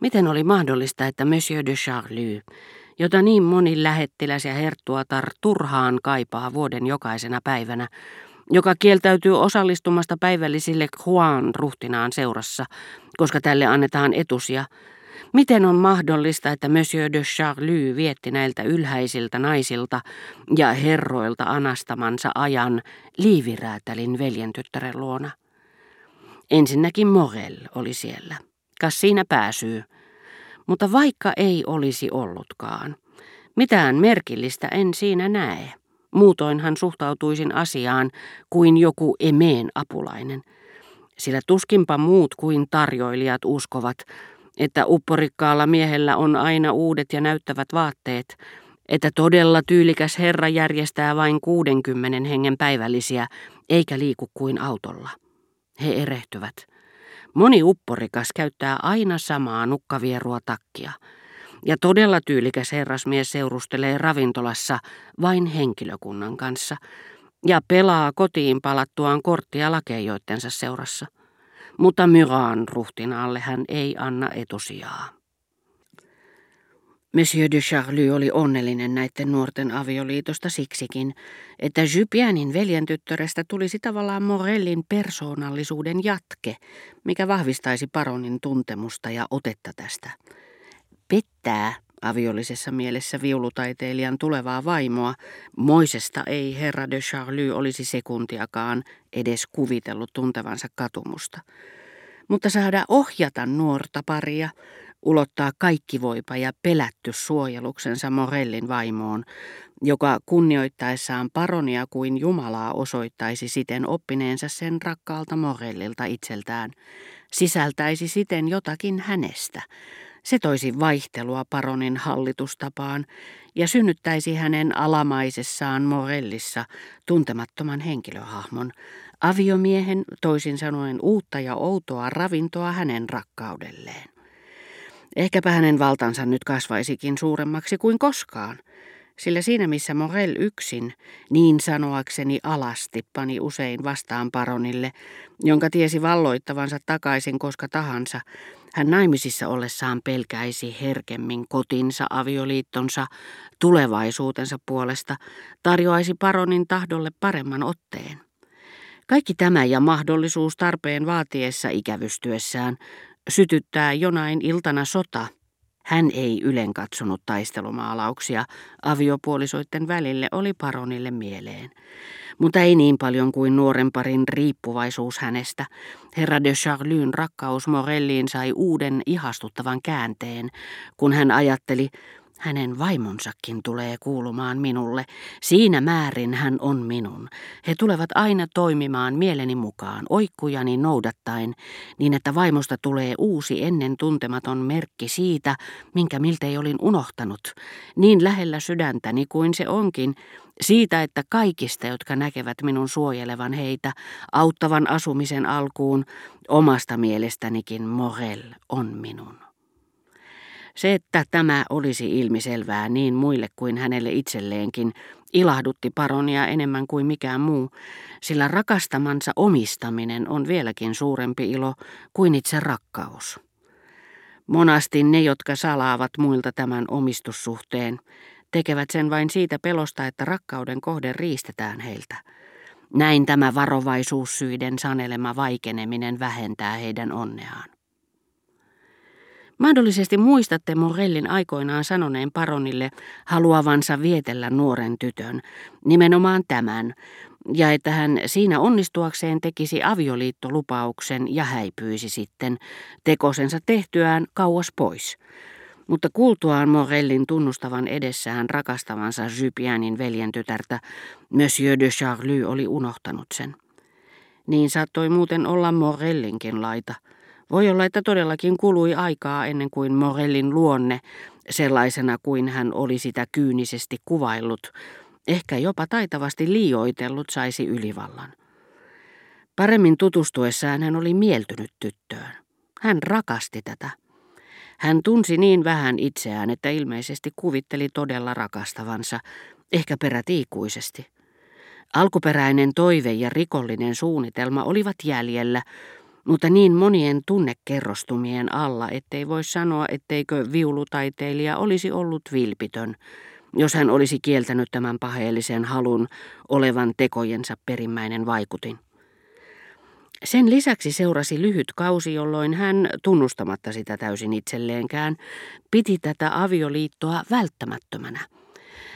Miten oli mahdollista, että Monsieur de Charlie, jota niin moni lähettiläs ja herttuatar turhaan kaipaa vuoden jokaisena päivänä, joka kieltäytyy osallistumasta päivällisille Juan ruhtinaan seurassa, koska tälle annetaan etusia, Miten on mahdollista, että Monsieur de Charlie vietti näiltä ylhäisiltä naisilta ja herroilta anastamansa ajan liiviräätälin veljentyttären luona? Ensinnäkin Morel oli siellä. Kas siinä pääsyy. Mutta vaikka ei olisi ollutkaan, mitään merkillistä en siinä näe. Muutoinhan suhtautuisin asiaan kuin joku emeen apulainen. Sillä tuskinpa muut kuin tarjoilijat uskovat, että upporikkaalla miehellä on aina uudet ja näyttävät vaatteet, että todella tyylikäs herra järjestää vain 60 hengen päivällisiä, eikä liiku kuin autolla. He erehtyvät. Moni upporikas käyttää aina samaa nukkavierua takkia, ja todella tyylikäs herrasmies seurustelee ravintolassa vain henkilökunnan kanssa, ja pelaa kotiin palattuaan korttia lakeijoittensa seurassa mutta Myran ruhtinaalle hän ei anna etusijaa. Monsieur de Charlie oli onnellinen näiden nuorten avioliitosta siksikin, että Jupienin veljentyttörestä tulisi tavallaan Morellin persoonallisuuden jatke, mikä vahvistaisi paronin tuntemusta ja otetta tästä. Pettää aviollisessa mielessä viulutaiteilijan tulevaa vaimoa, Moisesta ei herra de Charlie olisi sekuntiakaan edes kuvitellut tuntevansa katumusta. Mutta saada ohjata nuorta paria, ulottaa kaikki voipa ja pelätty suojeluksensa Morellin vaimoon, joka kunnioittaessaan paronia kuin Jumalaa osoittaisi siten oppineensa sen rakkaalta Morellilta itseltään, sisältäisi siten jotakin hänestä, se toisi vaihtelua paronin hallitustapaan ja synnyttäisi hänen alamaisessaan Morellissa tuntemattoman henkilöhahmon, aviomiehen, toisin sanoen uutta ja outoa ravintoa hänen rakkaudelleen. Ehkäpä hänen valtansa nyt kasvaisikin suuremmaksi kuin koskaan, sillä siinä missä Morel yksin, niin sanoakseni alasti, pani usein vastaan paronille, jonka tiesi valloittavansa takaisin koska tahansa, hän naimisissa ollessaan pelkäisi herkemmin kotinsa, avioliittonsa, tulevaisuutensa puolesta, tarjoaisi paronin tahdolle paremman otteen. Kaikki tämä ja mahdollisuus tarpeen vaatiessa ikävystyessään sytyttää jonain iltana sota. Hän ei ylen katsonut taistelumaalauksia aviopuolisoiden välille oli paronille mieleen mutta ei niin paljon kuin nuoren parin riippuvaisuus hänestä. Herra de Charlyn rakkaus Morelliin sai uuden ihastuttavan käänteen, kun hän ajatteli, hänen vaimonsakin tulee kuulumaan minulle. Siinä määrin hän on minun. He tulevat aina toimimaan mieleni mukaan, oikkujani noudattaen, niin että vaimosta tulee uusi ennen tuntematon merkki siitä, minkä miltei olin unohtanut. Niin lähellä sydäntäni kuin se onkin, siitä, että kaikista, jotka näkevät minun suojelevan heitä, auttavan asumisen alkuun, omasta mielestänikin Morel on minun. Se, että tämä olisi ilmiselvää niin muille kuin hänelle itselleenkin, ilahdutti paronia enemmän kuin mikään muu, sillä rakastamansa omistaminen on vieläkin suurempi ilo kuin itse rakkaus. Monasti ne, jotka salaavat muilta tämän omistussuhteen, tekevät sen vain siitä pelosta, että rakkauden kohde riistetään heiltä. Näin tämä varovaisuussyiden sanelema vaikeneminen vähentää heidän onneaan. Mahdollisesti muistatte Morellin aikoinaan sanoneen paronille haluavansa vietellä nuoren tytön, nimenomaan tämän, ja että hän siinä onnistuakseen tekisi avioliittolupauksen ja häipyisi sitten, tekosensa tehtyään kauas pois. Mutta kuultuaan Morellin tunnustavan edessään rakastavansa Jupienin veljen tytärtä, Monsieur de Charlie oli unohtanut sen. Niin saattoi muuten olla Morellinkin laita – voi olla, että todellakin kului aikaa ennen kuin Morellin luonne, sellaisena kuin hän oli sitä kyynisesti kuvaillut, ehkä jopa taitavasti liioitellut, saisi ylivallan. Paremmin tutustuessaan hän oli mieltynyt tyttöön. Hän rakasti tätä. Hän tunsi niin vähän itseään, että ilmeisesti kuvitteli todella rakastavansa, ehkä peräti ikuisesti. Alkuperäinen toive ja rikollinen suunnitelma olivat jäljellä, mutta niin monien tunnekerrostumien alla, ettei voi sanoa, etteikö viulutaiteilija olisi ollut vilpitön, jos hän olisi kieltänyt tämän paheellisen halun olevan tekojensa perimmäinen vaikutin. Sen lisäksi seurasi lyhyt kausi, jolloin hän, tunnustamatta sitä täysin itselleenkään, piti tätä avioliittoa välttämättömänä.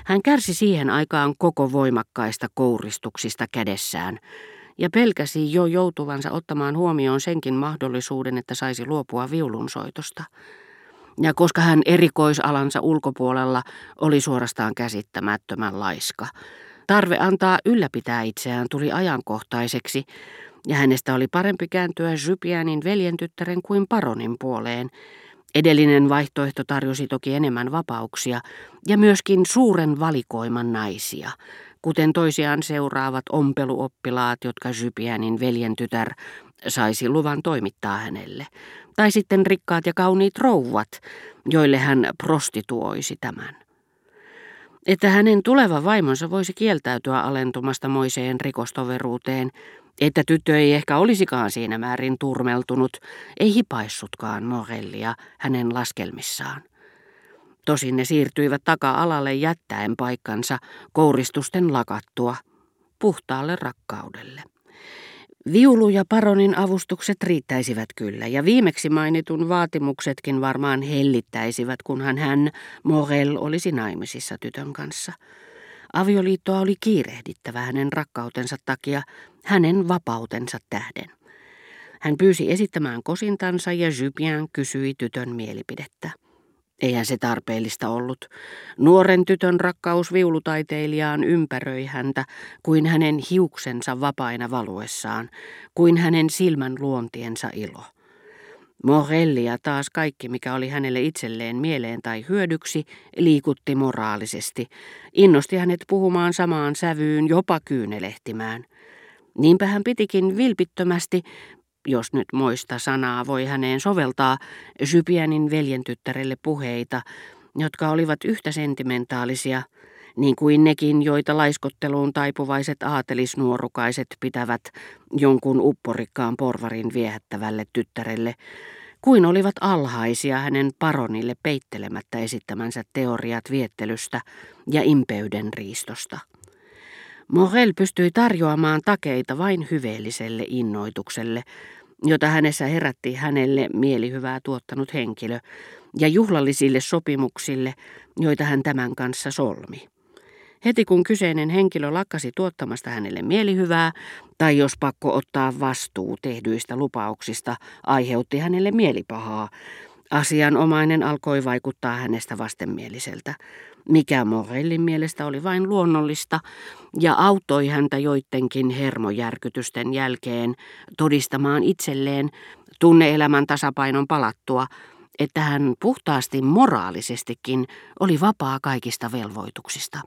Hän kärsi siihen aikaan koko voimakkaista kouristuksista kädessään ja pelkäsi jo joutuvansa ottamaan huomioon senkin mahdollisuuden, että saisi luopua viulunsoitosta. Ja koska hän erikoisalansa ulkopuolella oli suorastaan käsittämättömän laiska, tarve antaa ylläpitää itseään tuli ajankohtaiseksi, ja hänestä oli parempi kääntyä Jypianin veljentyttären kuin paronin puoleen. Edellinen vaihtoehto tarjosi toki enemmän vapauksia ja myöskin suuren valikoiman naisia, kuten toisiaan seuraavat ompeluoppilaat, jotka Jypianin veljentytär saisi luvan toimittaa hänelle, tai sitten rikkaat ja kauniit rouvat, joille hän prostituoisi tämän. Että hänen tuleva vaimonsa voisi kieltäytyä alentumasta moiseen rikostoveruuteen, että tyttö ei ehkä olisikaan siinä määrin turmeltunut, ei hipaissutkaan Morellia hänen laskelmissaan. Tosin ne siirtyivät taka-alalle jättäen paikkansa kouristusten lakattua, puhtaalle rakkaudelle. Viulu ja paronin avustukset riittäisivät kyllä, ja viimeksi mainitun vaatimuksetkin varmaan hellittäisivät, kunhan hän, Morel, olisi naimisissa tytön kanssa. Avioliittoa oli kiirehdittävä hänen rakkautensa takia, hänen vapautensa tähden. Hän pyysi esittämään kosintansa ja Jupien kysyi tytön mielipidettä. Eihän se tarpeellista ollut. Nuoren tytön rakkaus viulutaiteilijaan ympäröi häntä kuin hänen hiuksensa vapaina valuessaan, kuin hänen silmän luontiensa ilo. Morellia taas kaikki, mikä oli hänelle itselleen mieleen tai hyödyksi, liikutti moraalisesti. Innosti hänet puhumaan samaan sävyyn, jopa kyynelehtimään. Niinpä hän pitikin vilpittömästi, jos nyt moista sanaa voi häneen soveltaa, Sypianin veljentyttärelle puheita, jotka olivat yhtä sentimentaalisia, niin kuin nekin, joita laiskotteluun taipuvaiset aatelisnuorukaiset pitävät jonkun upporikkaan porvarin viehättävälle tyttärelle, kuin olivat alhaisia hänen paronille peittelemättä esittämänsä teoriat viettelystä ja impeyden riistosta. Morel pystyi tarjoamaan takeita vain hyveelliselle innoitukselle, jota hänessä herätti hänelle mielihyvää tuottanut henkilö, ja juhlallisille sopimuksille, joita hän tämän kanssa solmi. Heti kun kyseinen henkilö lakkasi tuottamasta hänelle mielihyvää, tai jos pakko ottaa vastuu tehdyistä lupauksista aiheutti hänelle mielipahaa, asianomainen alkoi vaikuttaa hänestä vastenmieliseltä, mikä Morellin mielestä oli vain luonnollista, ja auttoi häntä joidenkin hermojärkytysten jälkeen todistamaan itselleen tunneelämän tasapainon palattua, että hän puhtaasti moraalisestikin oli vapaa kaikista velvoituksista.